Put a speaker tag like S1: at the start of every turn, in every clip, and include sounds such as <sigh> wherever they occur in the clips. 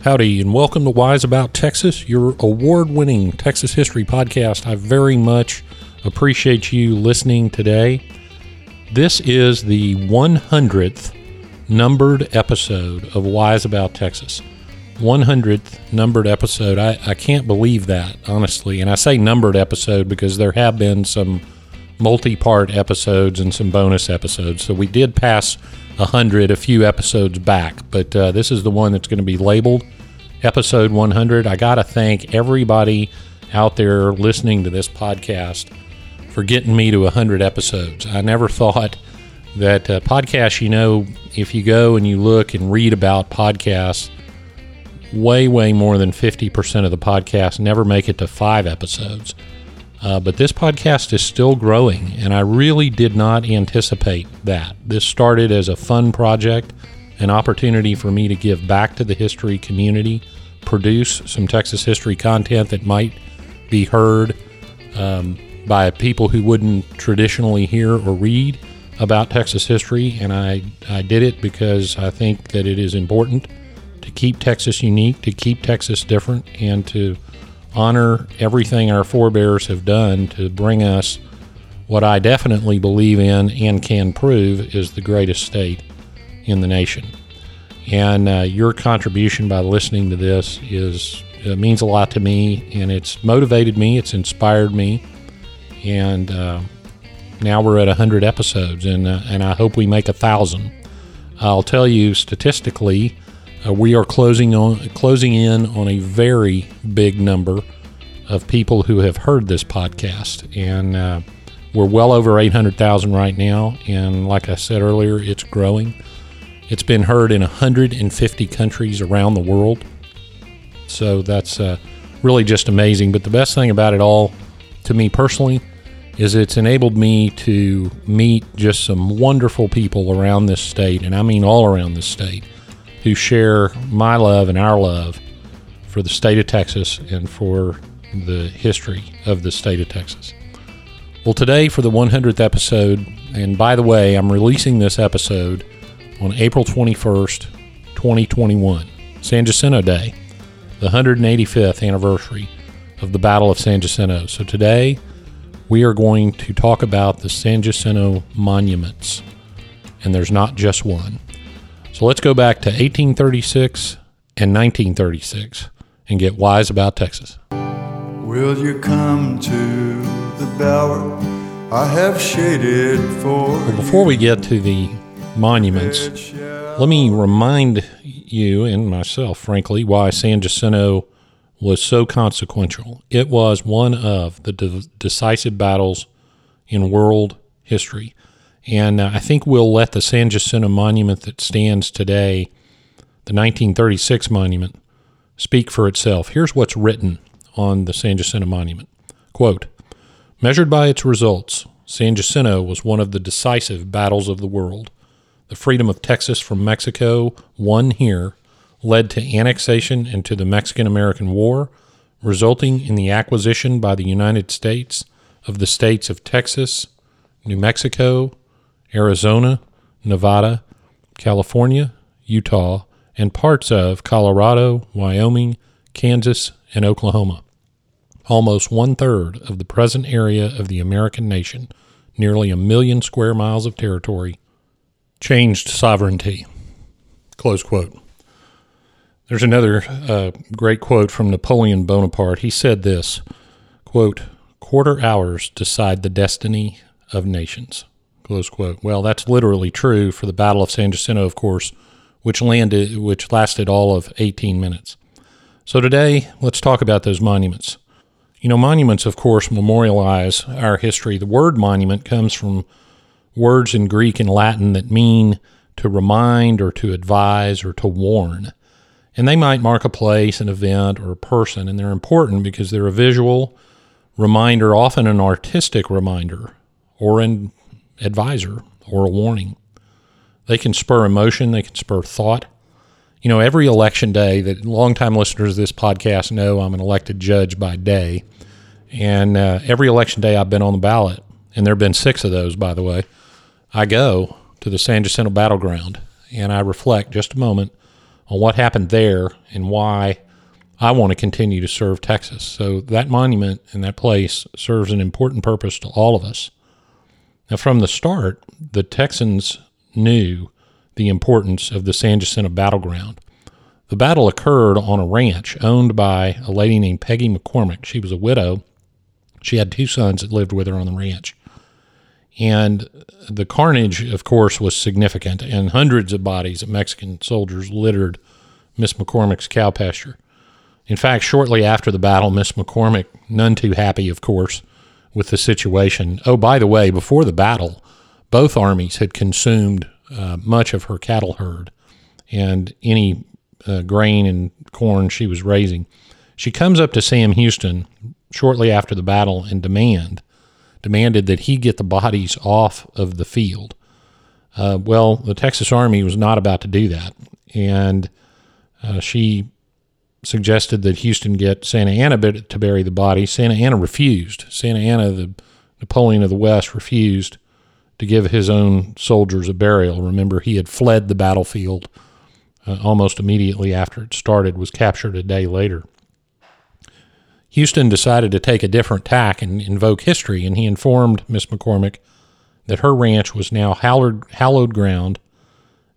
S1: Howdy, and welcome to Wise About Texas, your award winning Texas history podcast. I very much appreciate you listening today. This is the 100th numbered episode of Wise About Texas. 100th numbered episode. I, I can't believe that, honestly. And I say numbered episode because there have been some multi part episodes and some bonus episodes. So we did pass 100 a few episodes back, but uh, this is the one that's going to be labeled episode 100. I got to thank everybody out there listening to this podcast for getting me to 100 episodes. I never <laughs> thought that uh, podcasts, you know, if you go and you look and read about podcasts, way, way more than 50% of the podcasts never make it to five episodes. Uh, but this podcast is still growing, and I really did not anticipate that. This started as a fun project, an opportunity for me to give back to the history community, produce some Texas history content that might be heard um, by people who wouldn't traditionally hear or read about Texas history. And I, I did it because I think that it is important to keep Texas unique, to keep Texas different, and to honor everything our forebears have done to bring us what I definitely believe in and can prove is the greatest state in the nation. And uh, your contribution by listening to this is uh, means a lot to me, and it's motivated me, it's inspired me, and uh, now we're at hundred episodes, and uh, and I hope we make a thousand. I'll tell you statistically, uh, we are closing on closing in on a very big number of people who have heard this podcast, and uh, we're well over eight hundred thousand right now. And like I said earlier, it's growing. It's been heard in 150 countries around the world, so that's uh, really just amazing. But the best thing about it all, to me personally, is it's enabled me to meet just some wonderful people around this state, and I mean all around this state who share my love and our love for the state of Texas and for the history of the state of Texas. Well, today for the 100th episode, and by the way, I'm releasing this episode on April 21st, 2021, San Jacinto Day, the 185th anniversary of the Battle of San Jacinto. So today, we are going to talk about the San Jacinto monuments, and there's not just one. So let's go back to 1836 and 1936 and get wise about Texas.
S2: Will you come to the bower I have shaded for
S1: Well, before we get to the monuments, let me remind you and myself, frankly, why San Jacinto was so consequential. It was one of the de- decisive battles in world history. And uh, I think we'll let the San Jacinto monument that stands today, the 1936 monument, speak for itself. Here's what's written on the San Jacinto monument. Quote, Measured by its results, San Jacinto was one of the decisive battles of the world. The freedom of Texas from Mexico, won here, led to annexation and to the Mexican American War, resulting in the acquisition by the United States of the states of Texas, New Mexico, Arizona, Nevada, California, Utah, and parts of Colorado, Wyoming, Kansas, and Oklahoma. Almost one third of the present area of the American nation, nearly a million square miles of territory, changed sovereignty. Close quote. There's another uh, great quote from Napoleon Bonaparte. He said this quote, Quarter hours decide the destiny of nations. Close quote. Well, that's literally true for the Battle of San Jacinto, of course, which landed, which lasted all of 18 minutes. So today, let's talk about those monuments. You know, monuments, of course, memorialize our history. The word monument comes from words in Greek and Latin that mean to remind or to advise or to warn. And they might mark a place, an event, or a person, and they're important because they're a visual reminder, often an artistic reminder, or an advisor or a warning. They can spur emotion, they can spur thought. You know, every election day that longtime listeners of this podcast know I'm an elected judge by day. And uh, every election day I've been on the ballot and there have been six of those, by the way, I go to the San Jacinto battleground and I reflect just a moment on what happened there and why I want to continue to serve Texas. So that monument and that place serves an important purpose to all of us. Now, from the start, the Texans knew the importance of the San Jacinto battleground. The battle occurred on a ranch owned by a lady named Peggy McCormick. She was a widow. She had two sons that lived with her on the ranch. And the carnage, of course, was significant, and hundreds of bodies of Mexican soldiers littered Miss McCormick's cow pasture. In fact, shortly after the battle, Miss McCormick, none too happy, of course, with the situation. Oh, by the way, before the battle, both armies had consumed uh, much of her cattle herd and any uh, grain and corn she was raising. She comes up to Sam Houston shortly after the battle and demand demanded that he get the bodies off of the field. Uh, well, the Texas Army was not about to do that, and uh, she suggested that Houston get Santa Anna to bury the body. Santa Anna refused. Santa Anna, the Napoleon of the West, refused to give his own soldiers a burial. Remember, he had fled the battlefield uh, almost immediately after it started, was captured a day later. Houston decided to take a different tack and invoke history, and he informed Miss McCormick that her ranch was now hallowed, hallowed ground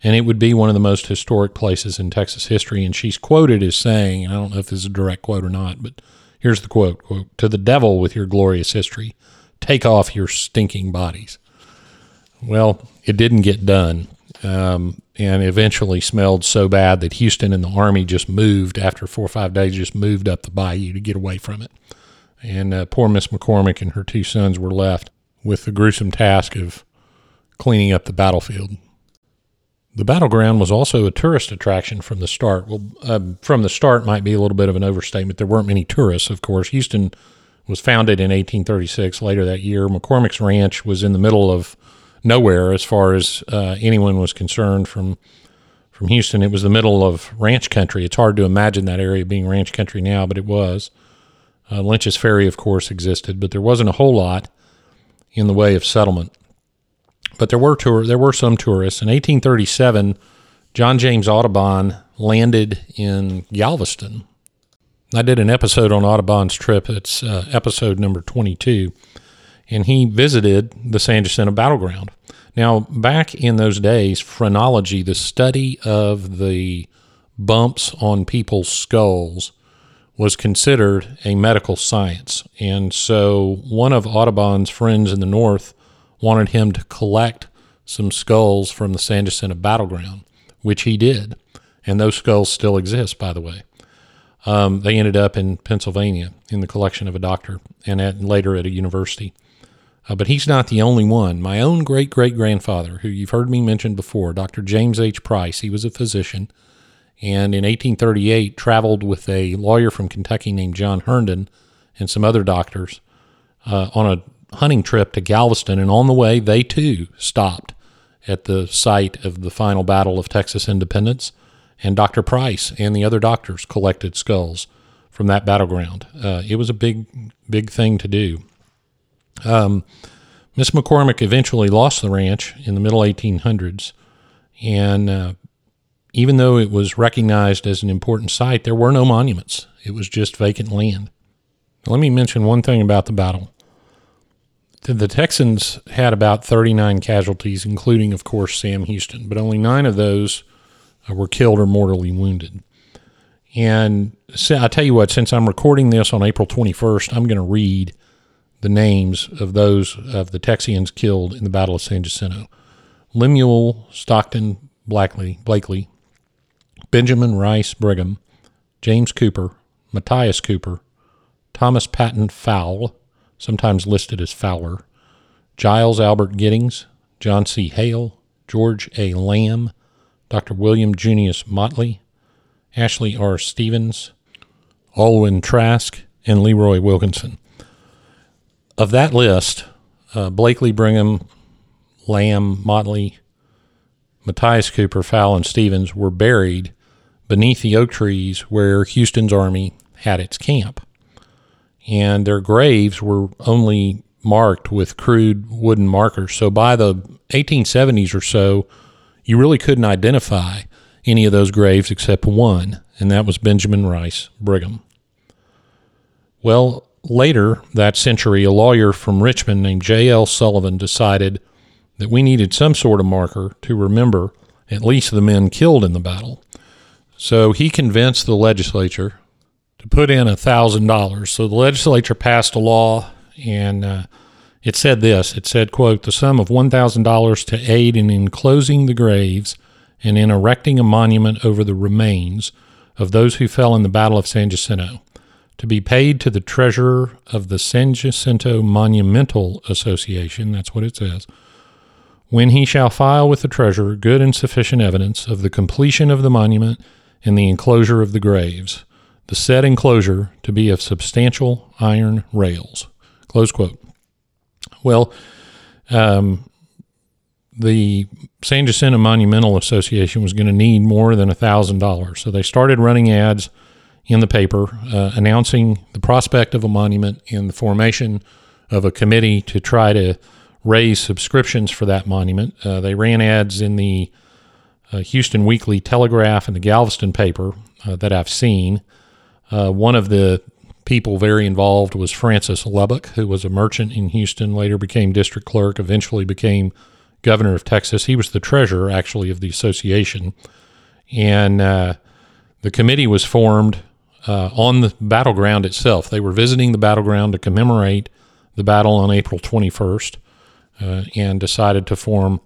S1: and it would be one of the most historic places in Texas history. And she's quoted as saying, I don't know if this is a direct quote or not, but here's the quote, quote To the devil with your glorious history, take off your stinking bodies. Well, it didn't get done. Um, and eventually smelled so bad that Houston and the Army just moved after four or five days, just moved up the bayou to get away from it. And uh, poor Miss McCormick and her two sons were left with the gruesome task of cleaning up the battlefield. The battleground was also a tourist attraction from the start. Well, uh, from the start might be a little bit of an overstatement. There weren't many tourists, of course. Houston was founded in 1836. Later that year, McCormick's Ranch was in the middle of nowhere as far as uh, anyone was concerned from from Houston. It was the middle of ranch country. It's hard to imagine that area being ranch country now, but it was. Uh, Lynch's Ferry, of course, existed, but there wasn't a whole lot in the way of settlement but there were tour there were some tourists. In 1837, John James Audubon landed in Galveston. I did an episode on Audubon's trip. It's uh, episode number 22, and he visited the San Jacinto battleground. Now, back in those days, phrenology, the study of the bumps on people's skulls, was considered a medical science. And so, one of Audubon's friends in the North wanted him to collect some skulls from the San Jacinto battleground, which he did. And those skulls still exist, by the way. Um, they ended up in Pennsylvania in the collection of a doctor and at, later at a university. Uh, but he's not the only one. My own great great grandfather, who you've heard me mention before, Dr. James H. Price, he was a physician and in 1838 traveled with a lawyer from Kentucky named John Herndon and some other doctors uh, on a hunting trip to Galveston, and on the way, they too stopped at the site of the final battle of Texas independence. And Dr. Price and the other doctors collected skulls from that battleground. Uh, it was a big, big thing to do. Um, Miss McCormick eventually lost the ranch in the middle 1800s, and uh, even though it was recognized as an important site, there were no monuments. It was just vacant land. Let me mention one thing about the battle. The Texans had about 39 casualties, including, of course, Sam Houston, but only nine of those uh, were killed or mortally wounded. And so, I tell you what, since I'm recording this on April 21st, I'm going to read the names of those of the Texians killed in the Battle of San Jacinto Lemuel Stockton Blackley, Blakely, Benjamin Rice Brigham, James Cooper, Matthias Cooper, Thomas Patton Fowle, sometimes listed as Fowler, Giles Albert Giddings, John C. Hale, George A. Lamb, Dr. William Junius Motley, Ashley R. Stevens, Alwyn Trask, and Leroy Wilkinson. Of that list, uh, Blakely, Brigham, Lamb, Motley, Matthias Cooper, Fowle, and Stevens were buried beneath the oak trees where Houston's army had its camp and their graves were only marked with crude wooden markers. So by the 1870s or so, you really couldn't identify any of those graves except one, and that was Benjamin Rice Brigham. Well, later that century, a lawyer from Richmond named J.L. Sullivan decided that we needed some sort of marker to remember at least the men killed in the battle. So he convinced the legislature put in a thousand dollars. So the legislature passed a law, and uh, it said this: it said, "quote the sum of one thousand dollars to aid in enclosing the graves and in erecting a monument over the remains of those who fell in the Battle of San Jacinto." To be paid to the treasurer of the San Jacinto Monumental Association, that's what it says, when he shall file with the treasurer good and sufficient evidence of the completion of the monument and the enclosure of the graves, the said enclosure to be of substantial iron rails. Close quote. Well, um, the San Jacinto Monumental Association was going to need more than a thousand dollars, so they started running ads in the paper uh, announcing the prospect of a monument and the formation of a committee to try to raise subscriptions for that monument. Uh, they ran ads in the uh, Houston Weekly Telegraph and the Galveston paper uh, that I've seen. Uh, one of the people very involved was Francis Lubbock, who was a merchant in Houston, later became district clerk, eventually became governor of Texas. He was the treasurer, actually, of the association. And uh, the committee was formed uh, on the battleground itself. They were visiting the battleground to commemorate the battle on April 21st uh, and decided to form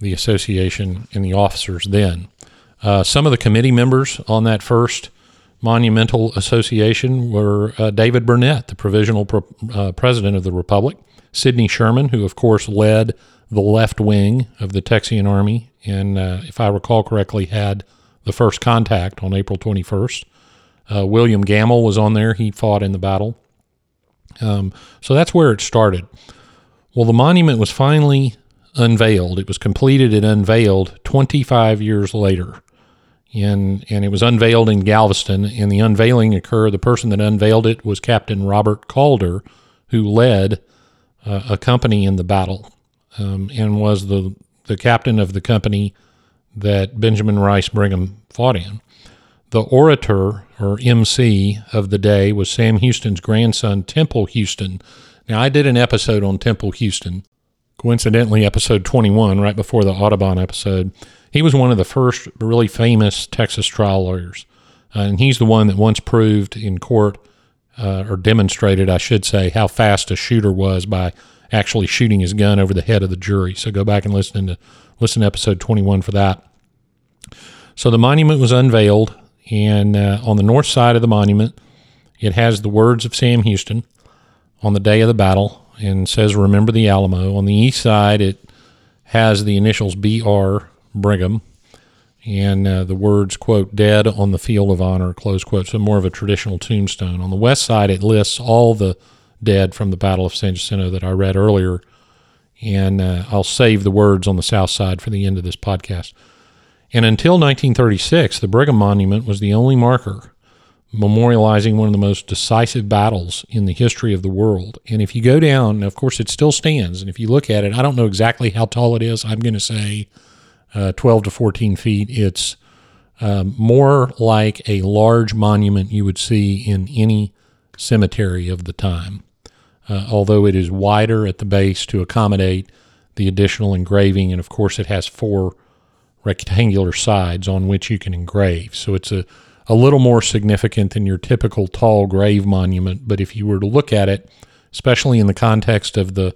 S1: the association and the officers then. Uh, some of the committee members on that first monumental association were uh, David Burnet, the provisional pro- uh, president of the Republic, Sidney Sherman, who of course led the left wing of the Texian Army, and uh, if I recall correctly, had the first contact on April 21st. Uh, William Gamble was on there; he fought in the battle. Um, so that's where it started. Well, the monument was finally unveiled. It was completed and unveiled 25 years later. And, and it was unveiled in Galveston. And the unveiling occurred, the person that unveiled it was Captain Robert Calder, who led uh, a company in the battle um, and was the, the captain of the company that Benjamin Rice Brigham fought in. The orator, or MC, of the day was Sam Houston's grandson, Temple Houston, now, I did an episode on Temple Houston, coincidentally, episode 21, right before the Audubon episode. He was one of the first really famous Texas trial lawyers. Uh, and he's the one that once proved in court, uh, or demonstrated, I should say, how fast a shooter was by actually shooting his gun over the head of the jury. So go back and listen to listen to episode 21 for that. So the monument was unveiled, and uh, on the north side of the monument, it has the words of Sam Houston on the day of the battle and says, Remember the Alamo. On the east side, it has the initials B.R. Brigham and uh, the words, quote, dead on the field of honor, close quote. So more of a traditional tombstone. On the west side, it lists all the dead from the Battle of San Jacinto that I read earlier. And uh, I'll save the words on the south side for the end of this podcast. And until 1936, the Brigham Monument was the only marker memorializing one of the most decisive battles in the history of the world. And if you go down, of course, it still stands. And if you look at it, I don't know exactly how tall it is. I'm going to say uh, 12 to 14 feet. It's um, more like a large monument you would see in any cemetery of the time, uh, although it is wider at the base to accommodate the additional engraving. And of course, it has four rectangular sides on which you can engrave. So it's a a little more significant than your typical tall grave monument. But if you were to look at it, especially in the context of the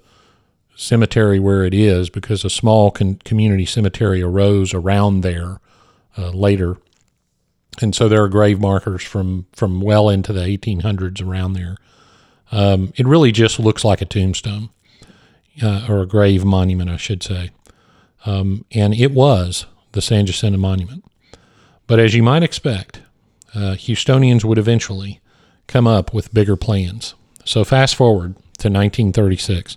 S1: cemetery where it is, because a small con- community cemetery arose around there uh, later, and so there are grave markers from from well into the 1800s around there. Um, it really just looks like a tombstone uh, or a grave monument, I should say. Um, and it was the San Jacinto Monument. But as you might expect, uh, Houstonians would eventually come up with bigger plans. So fast forward to 1936.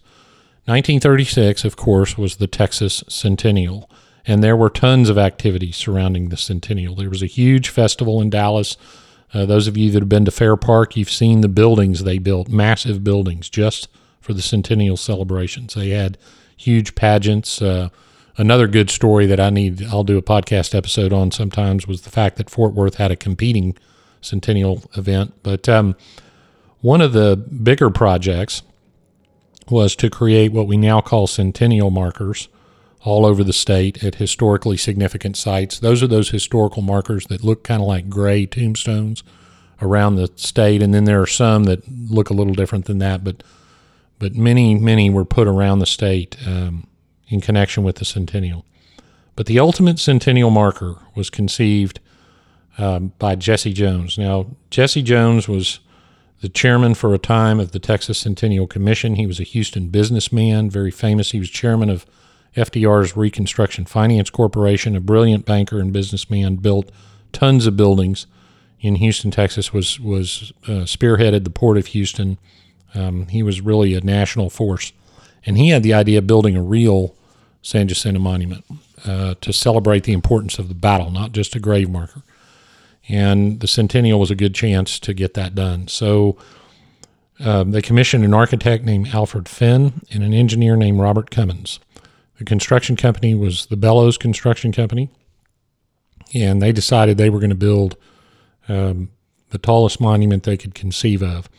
S1: 1936, of course, was the Texas Centennial, and there were tons of activities surrounding the Centennial. There was a huge festival in Dallas. Uh, those of you that have been to Fair Park, you've seen the buildings they built, massive buildings just for the centennial celebrations. They had huge pageants. Uh, another good story that I need, I'll do a podcast episode on sometimes, was the fact that Fort Worth had a competing centennial event. But um, one of the bigger projects was to create what we now call centennial markers all over the state at historically significant sites. Those are those historical markers that look kind of like gray tombstones around the state, and then there are some that look a little different than that, but but many many were put around the state um, in connection with the centennial. But the ultimate centennial marker was conceived um, by Jesse Jones. Now Jesse Jones was the chairman for a time of the Texas Centennial Commission. He was a Houston businessman, very famous. He was chairman of FDR's Reconstruction Finance Corporation, a brilliant banker and businessman, built tons of buildings in Houston, Texas. was was uh, spearheaded the port of Houston. Um, he was really a national force, and he had the idea of building a real San Jacinto monument uh, to celebrate the importance of the battle, not just a grave marker. And the centennial was a good chance to get that done. So um, they commissioned an architect named Alfred Finn and an engineer named Robert Cummins. The construction company was the Bellows Construction Company, and they decided they were going to build um, the tallest monument they could conceive of.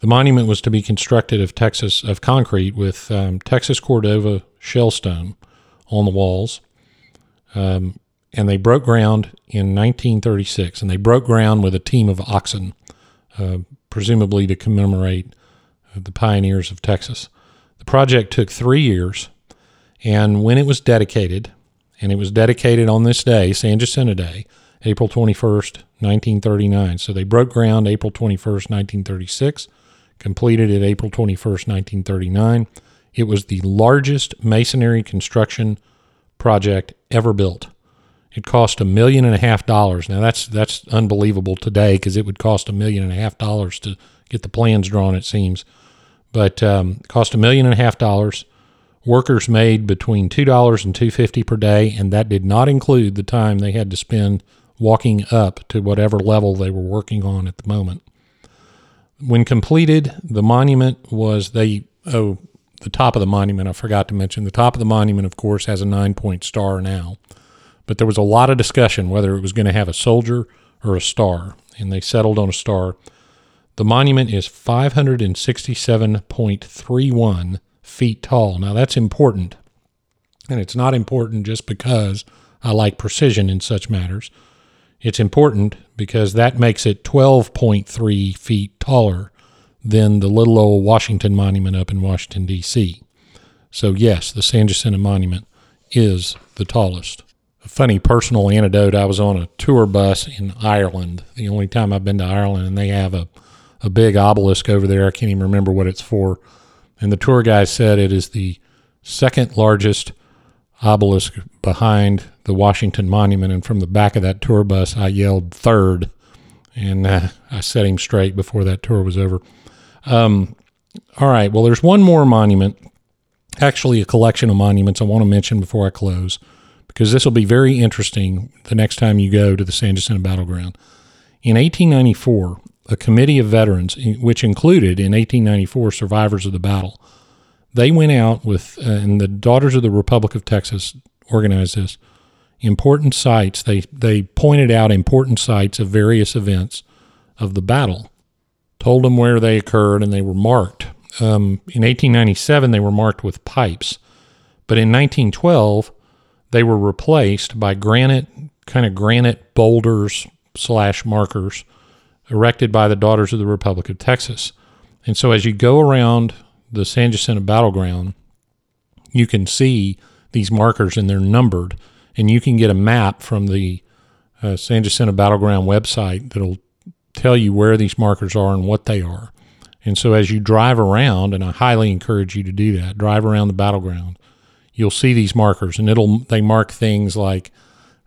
S1: The monument was to be constructed of Texas of concrete with um, Texas Cordova shellstone on the walls, um, and they broke ground in 1936. And they broke ground with a team of oxen, uh, presumably to commemorate uh, the pioneers of Texas. The project took three years and when it was dedicated, and it was dedicated on this day, San Jacinto Day, April 21st, 1939. So they broke ground April 21st, 1936, completed it April 21st, 1939. It was the largest masonry construction project ever built. It cost a million and a half dollars. Now that's that's unbelievable today because it would cost a million and a half dollars to get the plans drawn. It seems, but um, cost a million and a half dollars. Workers made between $2 and $2.50 per day, and that did not include the time they had to spend walking up to whatever level they were working on at the moment. When completed, the monument was they oh the top of the monument I forgot to mention the top of the monument of course has a 9-point star now. But there was a lot of discussion whether it was going to have a soldier or a star, and they settled on a star. The monument is 567.31 feet tall. Now, that's important. And it's not important just because I like precision in such matters. It's important because that makes it 12.3 feet taller than the little old Washington Monument up in Washington, D.C. So, yes, the San Jacinto Monument is the tallest. Funny personal anecdote I was on a tour bus in Ireland, the only time I've been to Ireland, and they have a, a big obelisk over there. I can't even remember what it's for. And the tour guy said it is the second largest obelisk behind the Washington Monument. And from the back of that tour bus, I yelled third. And uh, I set him straight before that tour was over. Um, all right. Well, there's one more monument, actually, a collection of monuments I want to mention before I close, because this will be very interesting the next time you go to the San Jacinto Battleground. In 1894, a committee of veterans, which included in 1894 survivors of the battle. They went out with, uh, and the Daughters of the Republic of Texas organized this, important sites. They, they pointed out important sites of various events of the battle, told them where they occurred, and they were marked. Um, in 1897, they were marked with pipes. But in 1912, they were replaced by granite, kind of granite boulders slash markers erected by the Daughters of the Republic of Texas. And so as you go around the San Jacinto battleground, you can see these markers and they're numbered. And you can get a map from the uh, San Jacinto Battleground website that'll tell you where these markers are and what they are. And so as you drive around, and I highly encourage you to do that, drive around the battleground, you'll see these markers, and it'll they mark things like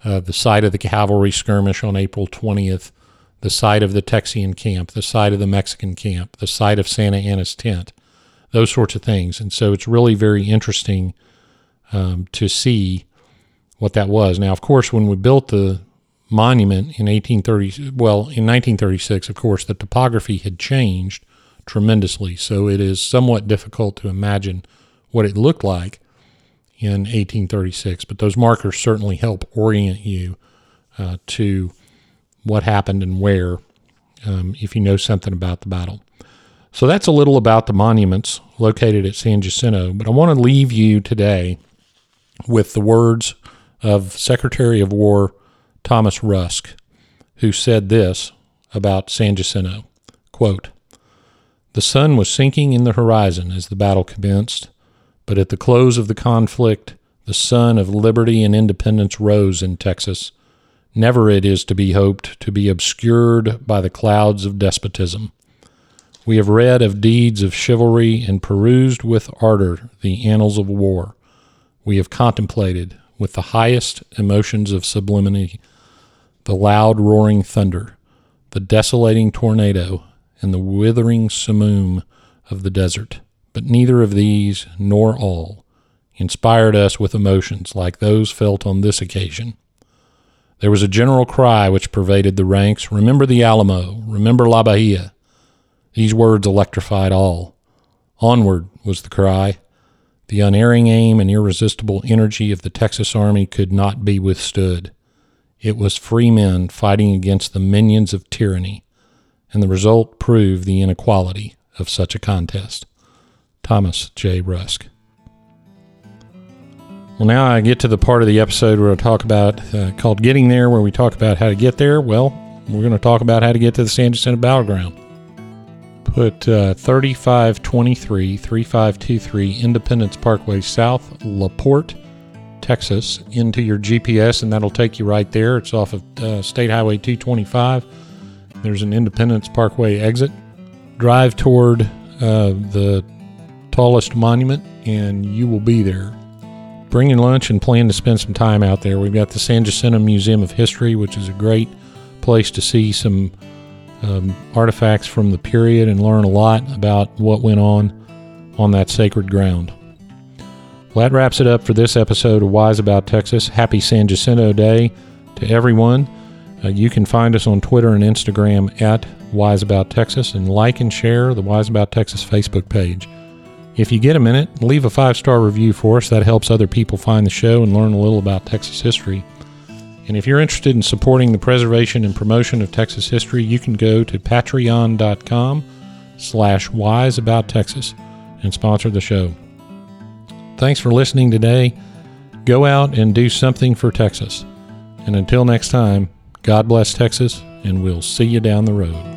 S1: uh, the site of the cavalry skirmish on April 20th, the site of the Texian camp, the site of the Mexican camp, the site of Santa Anna's tent, those sorts of things. And so it's really very interesting um, to see what that was. Now, of course, when we built the monument in 1830, well, in 1936, of course, the topography had changed tremendously. So it is somewhat difficult to imagine what it looked like in 1836. But those markers certainly help orient you uh, to what happened and where um, if you know something about the battle. So that's a little about the monuments located at San Jacinto. But I want to leave you today with the words of Secretary of War Thomas Rusk, who said this about San Jacinto quote, The sun was sinking in the horizon as the battle commenced, but at the close of the conflict, the sun of liberty and independence rose in Texas. Never, it is to be hoped, to be obscured by the clouds of despotism. We have read of deeds of chivalry and perused with ardor the annals of war. We have contemplated, with the highest emotions of sublimity, the loud roaring thunder, the desolating tornado, and the withering simoom of the desert. But neither of these, nor all, inspired us with emotions like those felt on this occasion. There was a general cry which pervaded the ranks Remember the Alamo! Remember La Bahia! These words electrified all. Onward was the cry. The unerring aim and irresistible energy of the Texas Army could not be withstood. It was free men fighting against the minions of tyranny, and the result proved the inequality of such a contest. Thomas J. Rusk. Well, now I get to the part of the episode where I talk about uh, called Getting There, where we talk about how to get there. Well, we're going to talk about how to get to the San Jacinto Battleground. Put uh, 3523 3523 Independence Parkway South, LaPorte, Texas, into your GPS, and that'll take you right there. It's off of uh, State Highway 225. There's an Independence Parkway exit. Drive toward uh, the tallest monument, and you will be there. Bring your lunch and plan to spend some time out there. We've got the San Jacinto Museum of History, which is a great place to see some um, artifacts from the period and learn a lot about what went on on that sacred ground. Well, that wraps it up for this episode of Wise About Texas. Happy San Jacinto Day to everyone. Uh, you can find us on Twitter and Instagram at Wise About Texas and like and share the Wise About Texas Facebook page. If you get a minute, leave a five star review for us. That helps other people find the show and learn a little about Texas history. And if you're interested in supporting the preservation and promotion of Texas history, you can go to patreon.com slash wise about Texas and sponsor the show. Thanks for listening today. Go out and do something for Texas. And until next time, God bless Texas, and we'll see you down the road.